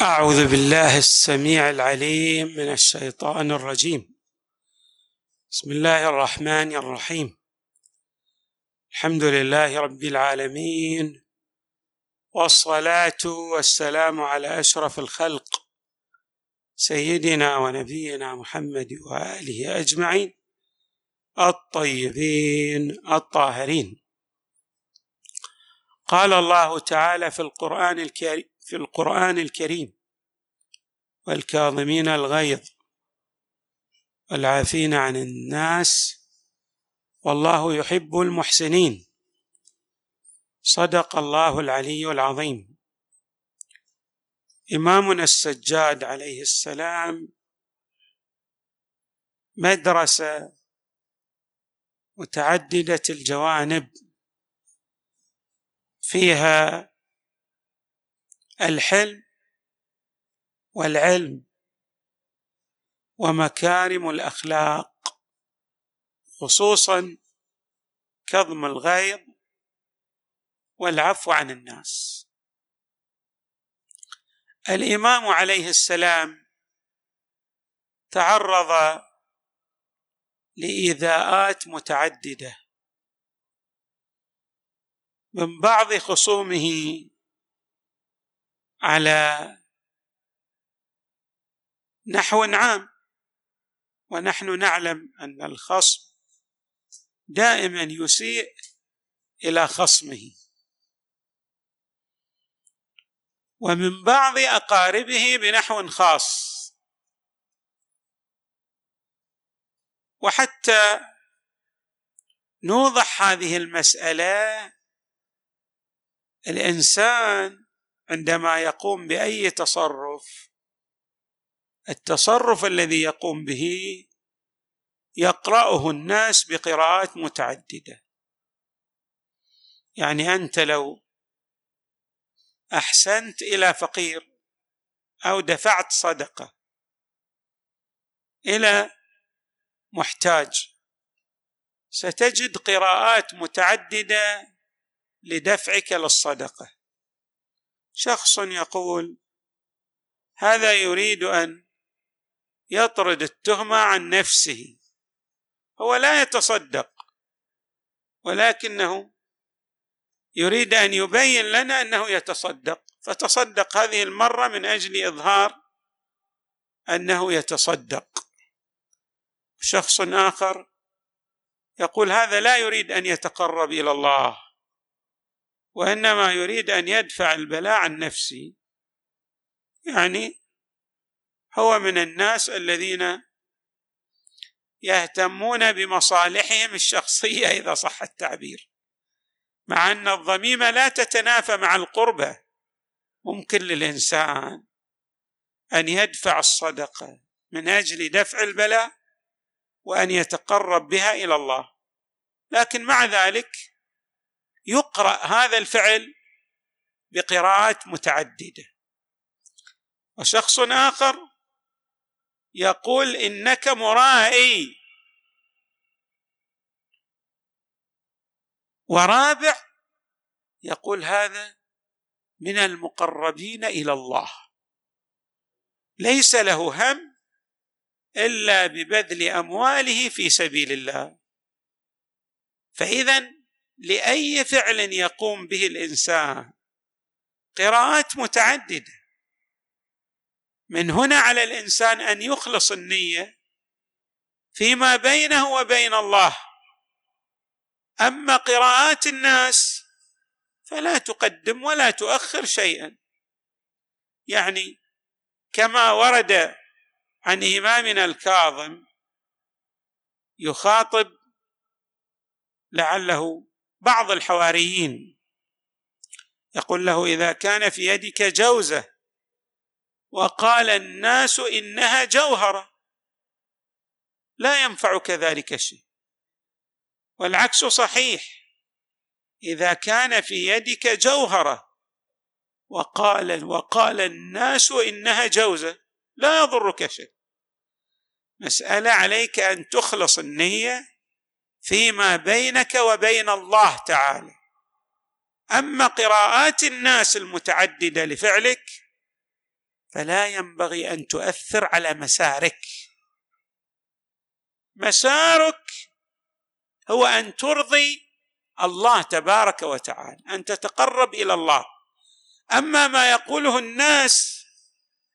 أعوذ بالله السميع العليم من الشيطان الرجيم. بسم الله الرحمن الرحيم. الحمد لله رب العالمين والصلاة والسلام على أشرف الخلق سيدنا ونبينا محمد وآله أجمعين الطيبين الطاهرين. قال الله تعالى في القرآن الكريم في القرآن الكريم. والكاظمين الغيظ والعافين عن الناس والله يحب المحسنين. صدق الله العلي العظيم. إمامنا السجاد عليه السلام مدرسة متعددة الجوانب فيها الحلم والعلم ومكارم الأخلاق خصوصا كظم الغيظ والعفو عن الناس. الإمام عليه السلام تعرض لإيذاءات متعددة من بعض خصومه على نحو عام. ونحن نعلم أن الخصم دائما يسيء إلى خصمه. ومن بعض أقاربه بنحو خاص. وحتى نوضح هذه المسألة الإنسان عندما يقوم بأي تصرف التصرف الذي يقوم به يقرأه الناس بقراءات متعددة. يعني أنت لو أحسنت إلى فقير أو دفعت صدقة إلى محتاج ستجد قراءات متعددة لدفعك للصدقة. شخص يقول هذا يريد أن يطرد التهمة عن نفسه. هو لا يتصدق ولكنه يريد أن يبين لنا أنه يتصدق. فتصدق هذه المرة من أجل إظهار أنه يتصدق. شخص آخر يقول هذا لا يريد أن يتقرب إلى الله. وإنما يريد أن يدفع البلاء عن نفسه. يعني هو من الناس الذين يهتمون بمصالحهم الشخصية إذا صح التعبير. مع أن الضميمة لا تتنافى مع القربة. ممكن للإنسان أن يدفع الصدقة من أجل دفع البلاء وأن يتقرب بها إلى الله. لكن مع ذلك يقرأ هذا الفعل بقراءات متعددة. وشخص آخر يقول إنك مرائي. ورابع يقول هذا من المقربين إلى الله. ليس له هم إلا ببذل أمواله في سبيل الله. فاذا لأي فعل يقوم به الإنسان. قراءات متعددة. من هنا على الإنسان أن يخلص النية فيما بينه وبين الله. أما قراءات الناس فلا تقدم ولا تؤخر شيئا. يعني كما ورد عن إمامنا الكاظم يخاطب لعله بعض الحواريين. يقول له إذا كان في يدك جوزة وقال الناس إنها جوهرة لا ينفعك ذلك الشيء والعكس صحيح. إذا كان في يدك جوهرة وقال وقال الناس إنها جوزة لا يضرك شيء. مسألة عليك أن تخلص النية فيما بينك وبين الله تعالى. أما قراءات الناس المتعددة لفعلك فلا ينبغي أن تؤثر على مسارك. مسارك هو أن ترضي الله تبارك وتعالى أن تتقرب إلى الله. أما ما يقوله الناس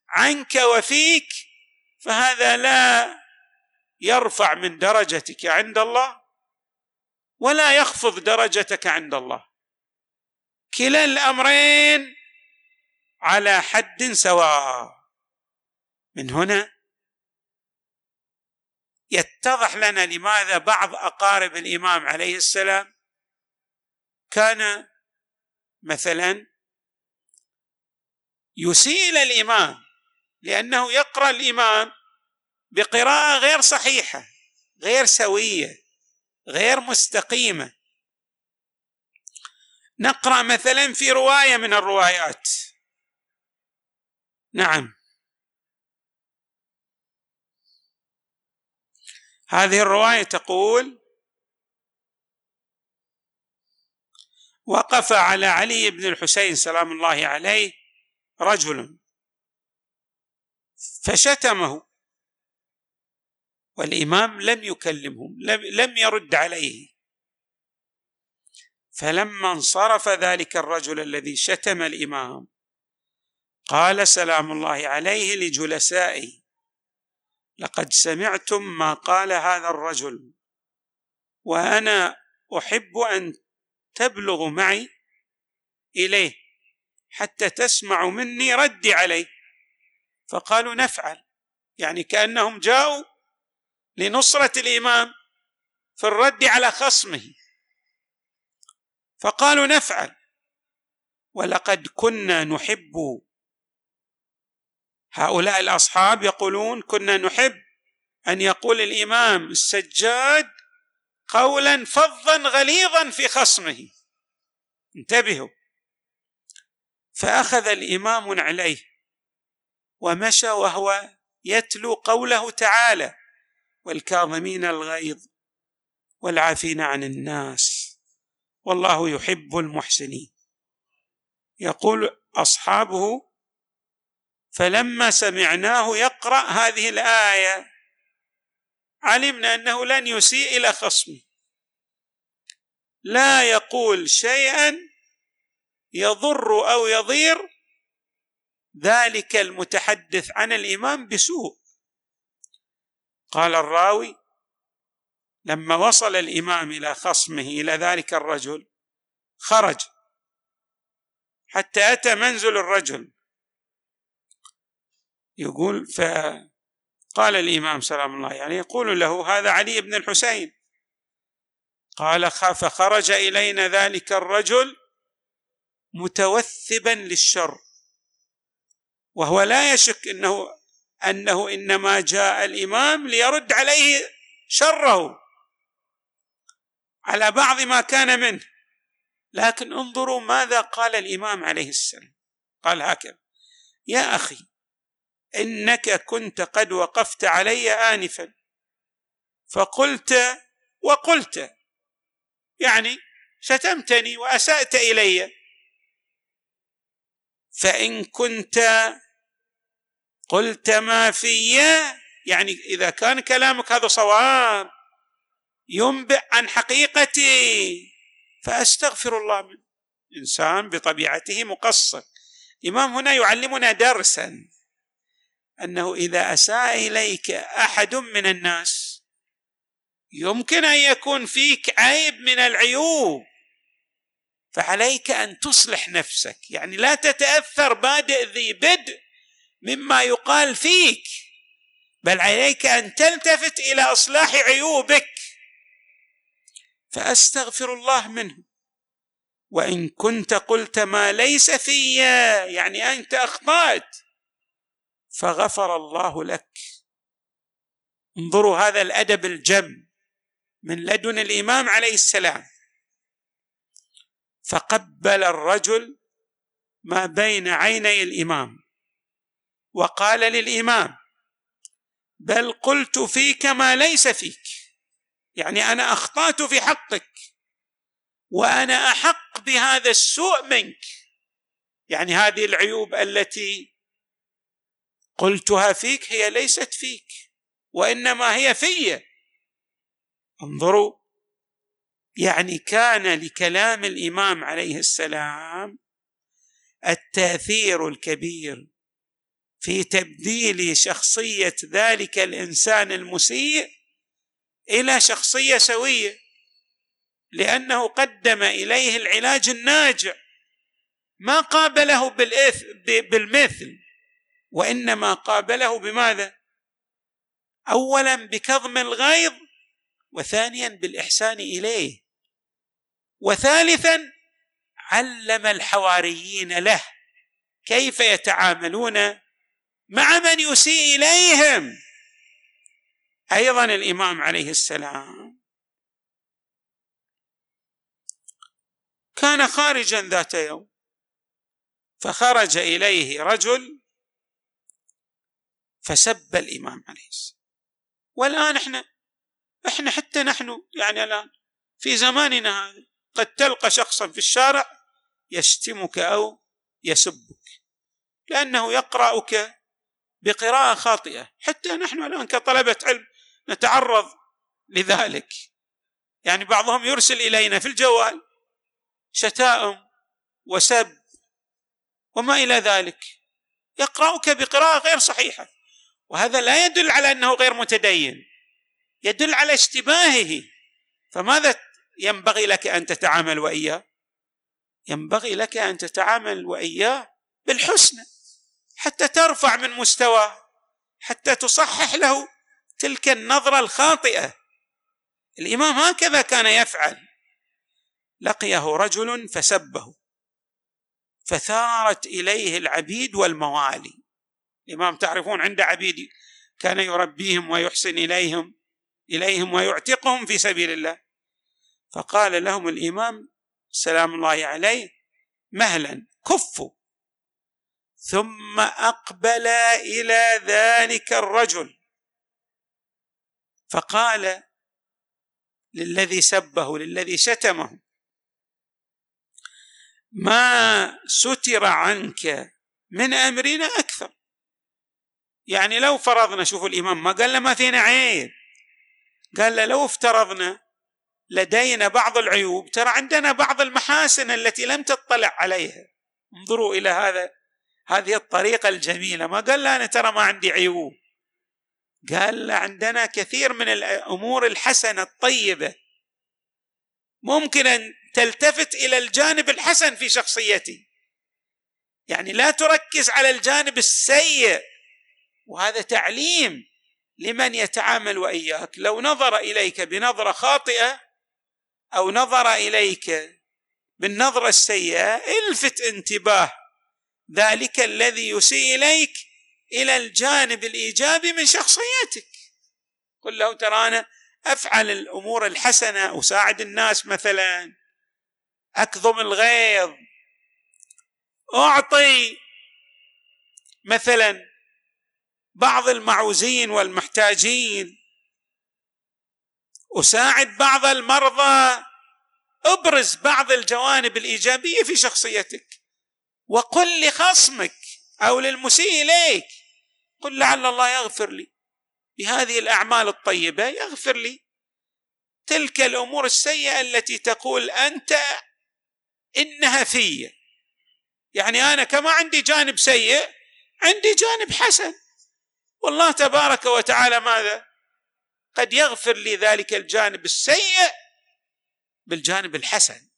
عنك وفيك فهذا لا يرفع من درجتك عند الله. ولا يخفض درجتك عند الله. كلا الأمرين على حد سواء. من هنا يتضح لنا لماذا بعض أقارب الإمام عليه السلام كان مثلا يسيء إلى الإمام لأنه يقرأ الإمام بقراءة غير صحيحة غير سوية. غير مستقيمة. نقرأ مثلا في رواية من الروايات. نعم. هذه الرواية تقول وقف على علي بن الحسين سلام الله عليه رجل فشتمه. والإمام لم يكلمه لم يرد عليه. فلما انصرف ذلك الرجل الذي شتم الإمام قال سلام الله عليه لجلسائه لقد سمعتم ما قال هذا الرجل وأنا أحب أن تبلغ معي إليه حتى تسمع مني ردي عليه. فقالوا نفعل يعني كأنهم جاءوا لنصرة الإمام في الرد على خصمه. فقالوا نفعل ولقد كنا نحب. هؤلاء الأصحاب يقولون كنا نحب أن يقول الإمام السجاد قولا فظا غليظا في خصمه. انتبهوا. فأخذ الإمام عليه ومشى وهو يتلو قوله تعالى والكاظمين الغيظ والعافين عن الناس. والله يحب المحسنين. يقول أصحابه فلما سمعناه يقرأ هذه الآية علمنا أنه لن يسيء إلى خصمه. لا يقول شيئا يضر أو يضير ذلك المتحدث عن الامام بسوء. قال الراوي لما وصل الإمام إلى خصمه إلى ذلك الرجل خرج. حتى أتى منزل الرجل. يقول فقال الإمام سلام الله عليه يقول له هذا علي بن الحسين. قال فخرج إلينا ذلك الرجل متوثبا للشر وهو لا يشك إنه أنه إنما جاء الإمام ليرد عليه شره على بعض ما كان منه. لكن انظروا ماذا قال الإمام عليه السلام. قال هكذا يا أخي إنك كنت قد وقفت علي انفا. فقلت وقلت يعني شتمتني وأسأت إلي. فإن كنت قلت ما في يعني إذا كان كلامك هذا صواب ينبئ عن حقيقتي. فأستغفر الله منه انسان بطبيعته مقصر. الامام هنا يعلمنا درسا أنه إذا أساء إليك أحد من الناس يمكن أن يكون فيك عيب من العيوب. فعليك أن تصلح نفسك. يعني لا تتأثر بادئ ذي بدء. مما يقال فيك بل عليك أن تلتفت إلى إصلاح عيوبك. فأستغفر الله منه. وإن كنت قلت ما ليس في يعني أنت أخطأت. فغفر الله لك. انظروا هذا الأدب الجم من لدن الإمام عليه السلام. فقبل الرجل ما بين عيني الإمام. وقال للإمام بل قلت فيك ما ليس فيك يعني أنا أخطأت في حقك وأنا أحق بهذا السوء منك. يعني هذه العيوب التي قلتها فيك هي ليست فيك وإنما هي في. انظروا يعني كان لكلام الإمام عليه السلام التأثير الكبير في تبديل شخصية ذلك الإنسان المسيء إلى شخصية سوية لأنه قدم إليه العلاج الناجع. ما قابله بالمثل وإنما قابله بماذا؟ اولا بكظم الغيظ وثانيا بالإحسان إليه. وثالثا علم الحواريين له كيف يتعاملون مع من يسيء إليهم. أيضا الإمام عليه السلام كان خارجا ذات يوم فخرج إليه رجل فسب الإمام عليه السلام. والآن إحنا إحنا حتى نحن يعني الآن في زماننا هذا قد تلقى شخصا في الشارع يشتمك أو يسبك لأنه يقرأك بقراءة خاطئة. حتى نحن الآن كطلبة علم نتعرض لذلك. يعني بعضهم يرسل إلينا في الجوال شتائم وسب وما إلى ذلك. يقرأك بقراءة غير صحيحة. وهذا لا يدل على أنه غير متدين. يدل على اشتباهه. فماذا ينبغي لك أن تتعامل وإياه؟ ينبغي لك أن تتعامل وإياه بالحسنى. حتى ترفع من مستواه حتى تصحح له تلك النظرة الخاطئة. الإمام هكذا كان يفعل. لقيه رجل فسبه فثارت إليه العبيد والموالي. الإمام تعرفون عند عبيد كان يربيهم ويحسن إليهم إليهم ويعتقهم في سبيل الله. فقال لهم الإمام سلام الله عليه مهلا كفوا. ثم أقبل إلى ذلك الرجل. فقال للذي سبه للذي شتمه ما ستر عنك من أمرنا أكثر. يعني لو فرضنا شوفوا الإمام ما قال له ما فينا عيب. قال له لو افترضنا لدينا بعض العيوب ترى عندنا بعض المحاسن التي لم تطلع عليها. انظروا إلى هذا هذه الطريقة الجميلة. ما قال له أنا ترى ما عندي عيوب. قال عندنا كثير من الأمور الحسنة الطيبة. ممكن أن تلتفت إلى الجانب الحسن في شخصيتي. يعني لا تركز على الجانب السيء. وهذا تعليم لمن يتعامل وإياك. لو نظر إليك بنظرة خاطئة أو نظر إليك بالنظرة السيئة الفت انتباه. ذلك الذي يسيء إليك إلى الجانب الإيجابي من شخصيتك. قل له ترى أنا أفعل الأمور الحسنة أساعد الناس مثلا أكظم الغيظ أعطي مثلا بعض المعوزين والمحتاجين أساعد بعض المرضى أبرز بعض الجوانب الإيجابية في شخصيتك. وقل لخصمك أو للمسيء إليك. قل لعل الله يغفر لي. بهذه الأعمال الطيبة يغفر لي. تلك الأمور السيئة التي تقول أنت إنها في. يعني أنا كما عندي جانب سيء عندي جانب حسن. والله تبارك وتعالى ماذا؟ قد يغفر لي ذلك الجانب السيء بالجانب الحسن.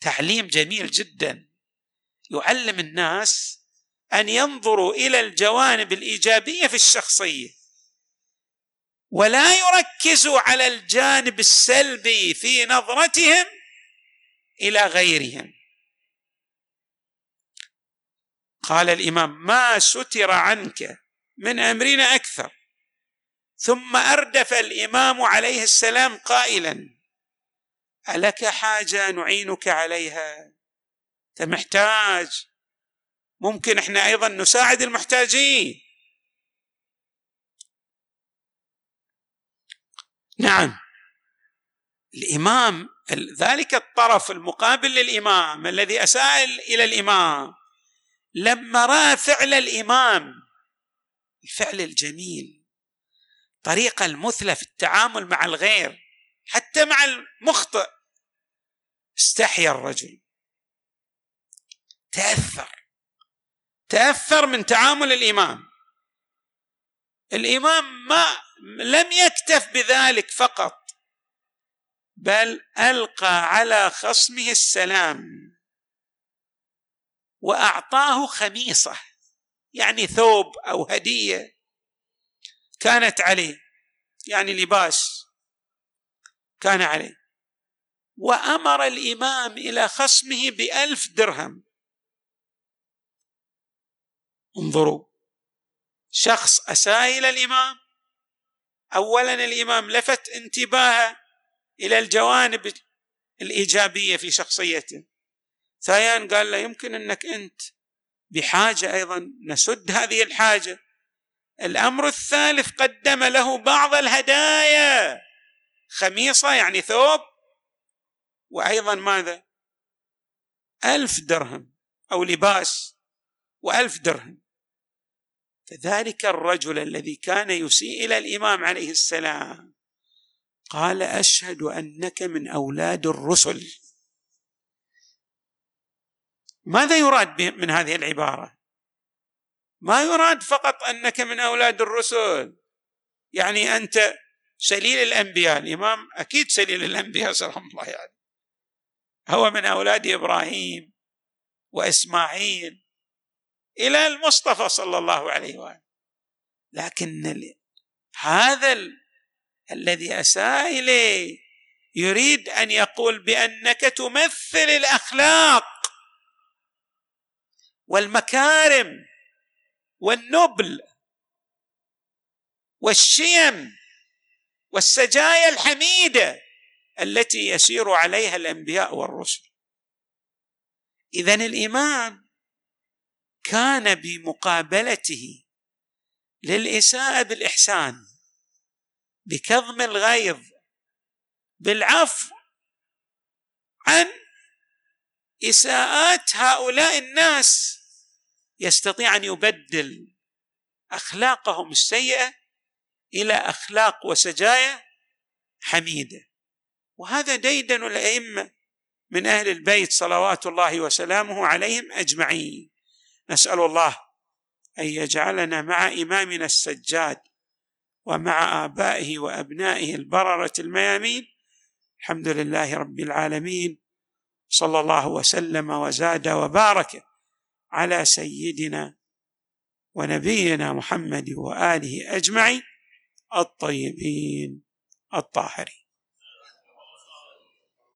تعليم جميل جدا. يعلم الناس أن ينظروا إلى الجوانب الإيجابية في الشخصية. ولا يركزوا على الجانب السلبي في نظرتهم إلى غيرهم. قال الإمام ما ستر عنك من امرنا أكثر. ثم أردف الإمام عليه السلام قائلا ألك حاجة نعينك عليها؟ انت محتاج ممكن إحنا أيضا نساعد المحتاجين. نعم. الإمام ذلك الطرف المقابل للإمام الذي اساء إلى الإمام. لما رأى فعل الإمام الفعل الجميل طريقة المثلى في التعامل مع الغير حتى مع المخطئ استحيا الرجل. تأثر. تأثر من تعامل الإمام. الإمام ما لم يكتف بذلك فقط بل ألقى على خصمه السلام وأعطاه خميصة يعني ثوب أو هدية كانت عليه يعني لباس كان عليه. وأمر الإمام إلى خصمه بألف درهم. انظروا. شخص أساء إلى الإمام. أولا الإمام لفت انتباهه إلى الجوانب الإيجابية في شخصيته. ثانيا قال له يمكن أنك أنت بحاجة أيضا نسد هذه الحاجة. الأمر الثالث قدم له بعض الهدايا. خميصة يعني ثوب. وأيضا ماذا؟ ألف درهم أو لباس. وألف درهم. فذلك الرجل الذي كان يسيء إلى الإمام عليه السلام. قال أشهد أنك من أولاد الرسل. ماذا يراد من هذه العبارة؟ ما يراد فقط أنك من أولاد الرسل. يعني أنت سليل الأنبياء. الإمام أكيد سليل الأنبياء سلام الله يعني هو من أولاد إبراهيم وإسماعيل. إلى المصطفى صلى الله عليه وآله. لكن هذا ال... الذي أساء إليه يريد أن يقول بأنك تمثل الأخلاق والمكارم والنبل والشيم والسجايا الحميدة التي يسير عليها الأنبياء والرسل. اذا الامام كان بمقابلته للإساءة بالإحسان بكظم الغيظ بالعفو عن إساءات هؤلاء الناس. يستطيع أن يبدل أخلاقهم السيئة إلى أخلاق وسجايا حميدة. وهذا ديدن الأئمة من أهل البيت صلوات الله وسلامه عليهم أجمعين. نسأل الله أن يجعلنا مع إمامنا السجاد ومع آبائه وأبنائه البررة الميامين. الحمد لله رب العالمين. صلى الله وسلم وزاد وبارك على سيدنا ونبينا محمد وآله أجمعين الطيبين الطاهرين.